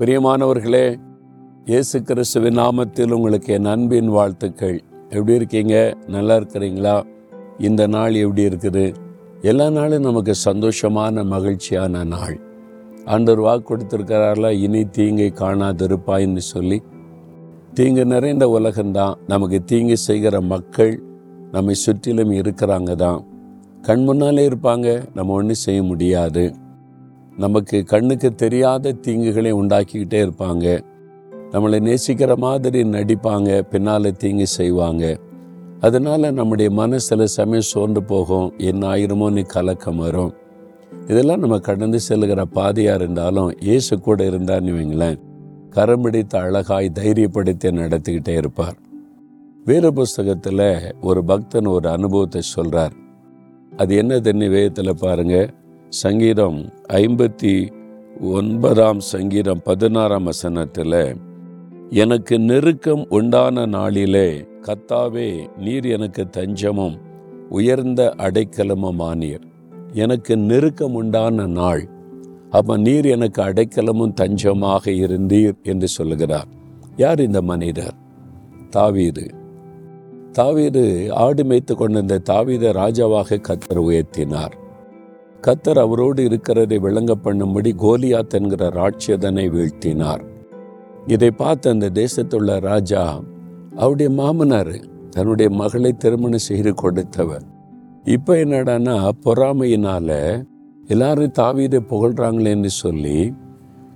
பிரியமானவர்களே இயேசு கிறிஸ்துவின் நாமத்தில் உங்களுக்கு என் அன்பின் வாழ்த்துக்கள். எப்படி இருக்கீங்க? நல்லா இருக்கிறீங்களா? இந்த நாள் எப்படி இருக்குது? எல்லா நாளும் நமக்கு சந்தோஷமான மகிழ்ச்சியான நாள். ஆண்டவர் வாக்கு கொடுத்துருக்கிறாரில் இனி தீங்கை காணாதிருப்பாயின்னு சொல்லி. தீங்கு நிறைந்த உலகம்தான் நமக்கு தீங்கு செய்கிற மக்கள் நம்மை சுற்றிலும் இருக்கிறாங்க தான். கண் முன்னாலே இருப்பாங்க நம்ம ஒன்றும் செய்ய முடியாது. நமக்கு கண்ணுக்கு தெரியாத தீங்குகளை உண்டாக்கிக்கிட்டே இருப்பாங்க. நம்மளை நேசிக்கிற மாதிரி நடிப்பாங்க பின்னால் தீங்கு செய்வாங்க. அதனால் நம்முடைய மனசில் சில சமயம் சோர்ந்து போகும் என்ன ஆயிருமோன்னு கலக்கம் வரும். இதெல்லாம் நம்ம கடந்து செல்கிற பாதையாக இருந்தாலும் இயேசு கூட இருந்தான்னு வைங்களேன். கரம் பிடித்து அழகாய் தைரியப்படுத்தி நடத்திக்கிட்டே இருப்பார். வேறு புஸ்தகத்தில் ஒரு பக்தன் ஒரு அனுபவத்தை சொல்கிறார் அது என்னதுன்னு வேதத்தில் பாருங்கள் சங்கீதம் ஐம்பத்தி ஒன்பதாம் சங்கீதம் பதினாறாம் வசனத்தில் எனக்கு நெருக்கம் உண்டான நாளிலே கத்தாவே நீர் எனக்கு தஞ்சமும் உயர்ந்த அடைக்கலமும் ஆனீர் எனக்கு நெருக்கம் உண்டான நாள். அப்போ நீர் எனக்கு அடைக்கலமும் தஞ்சமாக இருந்தீர் என்று சொல்லுகிறார். யார் இந்த மனிதர்? தாவீது. தாவீது ஆடு மேய்த்து கொண்டிருந்த தாவீத ராஜாவாக கத்தர் உயர்த்தினார். கத்தர் அவரோடு இருக்கிறதை விளங்க பண்ணும்படி கோலியாத் என்கிற ராட்சியதனை வீழ்த்தினார். இதை பார்த்த அந்த தேசத்துள்ள ராஜா அவருடைய மாமனார் தன்னுடைய மகளை திருமணம் செய்து கொடுத்தவர். இப்போ என்னடான்னா பொறாமையினால எல்லாரும் தாவீதை புகழ்றாங்களேன்னு சொல்லி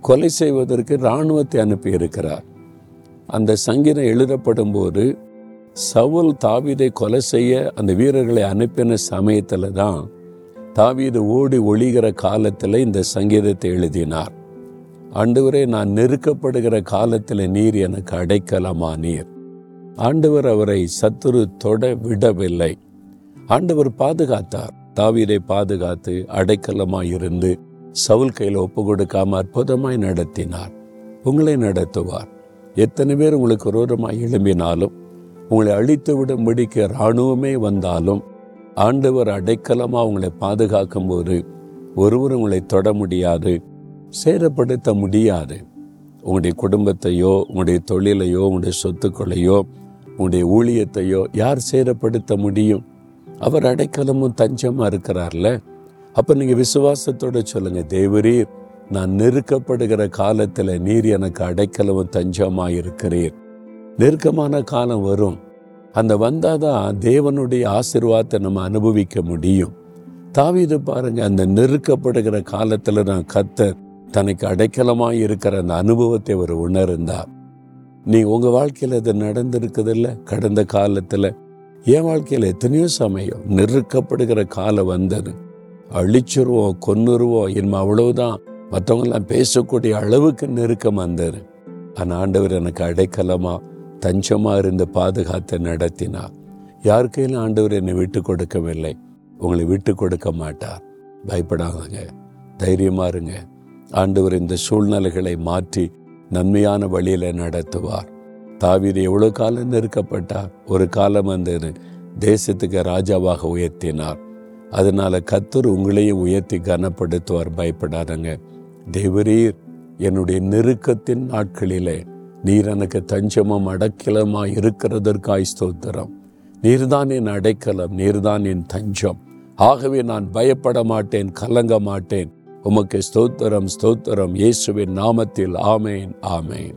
கொலை செய்வதற்கு இராணுவத்தை அனுப்பியிருக்கிறார். அந்த சங்கீதம் எழுதப்படும் போது சவுல் தாவீதை கொலை செய்ய அந்த வீரர்களை அனுப்பின சமயத்தில் தான் தாவீது ஓடி ஒளிகிற காலத்தில் இந்த சங்கீதத்தை எழுதினார். ஆண்டவரே நான் நெருக்கப்படுகிற காலத்தில் நீர் எனக்கு அடைக்கலமா நீர். ஆண்டவர் அவரை சத்துரு தொட விடவில்லை. ஆண்டவர் பாதுகாத்தார். தாவீதை பாதுகாத்து அடைக்கலமாய் இருந்து சவுல் கையில் ஒப்பு கொடுக்காம அற்புதமாய் நடத்தினார். உங்களை நடத்துவார். எத்தனை பேர் உங்களுக்கு ரோரமாய் எழும்பினாலும் உங்களை அழித்து விடும்படிக்கு இராணுவமே வந்தாலும் ஆண்டவர் அடைக்கலமாக உங்களை பாதுகாக்கும் போது ஒருவர் உங்களை தொட முடியாது சேதப்படுத்த முடியாது. உங்களுடைய குடும்பத்தையோ உங்களுடைய தொழிலையோ உங்களுடைய சொத்துக்களையோ உங்களுடைய ஊழியத்தையோ யார் சேதப்படுத்த முடியும்? அவர் அடைக்கலமும் தஞ்சமாக இருக்கிறார்ல? அப்போ நீங்கள் விசுவாசத்தோட சொல்லுங்கள் தேவரீர் நான் நெருக்கப்படுகிற காலத்தில் நீர் எனக்கு அடைக்கலமும் தஞ்சமாக இருக்கிறீர் நெருக்கமான காலம் வரும். அந்த வந்தால் தான் தேவனுடைய ஆசிர்வாதத்தை நம்ம அனுபவிக்க முடியும். தாவிது பாருங்க அந்த நெருக்கப்படுகிற காலத்தில் நான் கத்த தனக்கு அடைக்கலமாக இருக்கிற அந்த அனுபவத்தை அவர் உணர்ந்தார். நீ உங்கள் வாழ்க்கையில் இது நடந்திருக்குதில்ல? கடந்த காலத்தில் என் வாழ்க்கையில் எத்தனையோ சமயம் நெருக்கப்படுகிற காலம் வந்தது. அழிச்சிருவோம் கொன்னுருவோம் இனிமே அவ்வளவுதான். மற்றவங்கெல்லாம் பேசக்கூடிய அளவுக்கு நெருக்கம் வந்தது. ஆனால் ஆண்டவர் எனக்கு அடைக்கலமாக தஞ்சமாக இருந்து பாதுகாத்து நடத்தினார். யார் கையிலும் ஆண்டவர் என்னை விட்டு கொடுக்கவில்லை. உங்களை விட்டு கொடுக்க மாட்டார். பயப்படாதங்க. தைரியமா இருங்க. ஆண்டவர் இந்த சூழ்நிலைகளை மாற்றி நன்மையான வழியில் நடத்துவார். தாவீது எவ்வளோ காலம் நெருக்கப்பட்டார்? ஒரு காலம் அந்த தேசத்துக்கு ராஜாவாக உயர்த்தினார். அதனால கத்தர் உங்களையும் உயர்த்தி கனப்படுத்துவார். பயப்படாதங்க. தேவரீர் என்னுடைய நெருக்கத்தின் நாட்களிலே நீர் எனக்கு தஞ்சமும் அடைக்கலமாக இருக்கிறதற்காய் ஸ்தோத்திரம். நீர்தான் என் அடைக்கலம் நீர்தான் என் தஞ்சம். ஆகவே நான் பயப்பட மாட்டேன் கலங்க மாட்டேன். உமக்கு ஸ்தோத்திரம் ஸ்தோத்திரம். இயேசுவின் நாமத்தில் ஆமேன் ஆமேன்.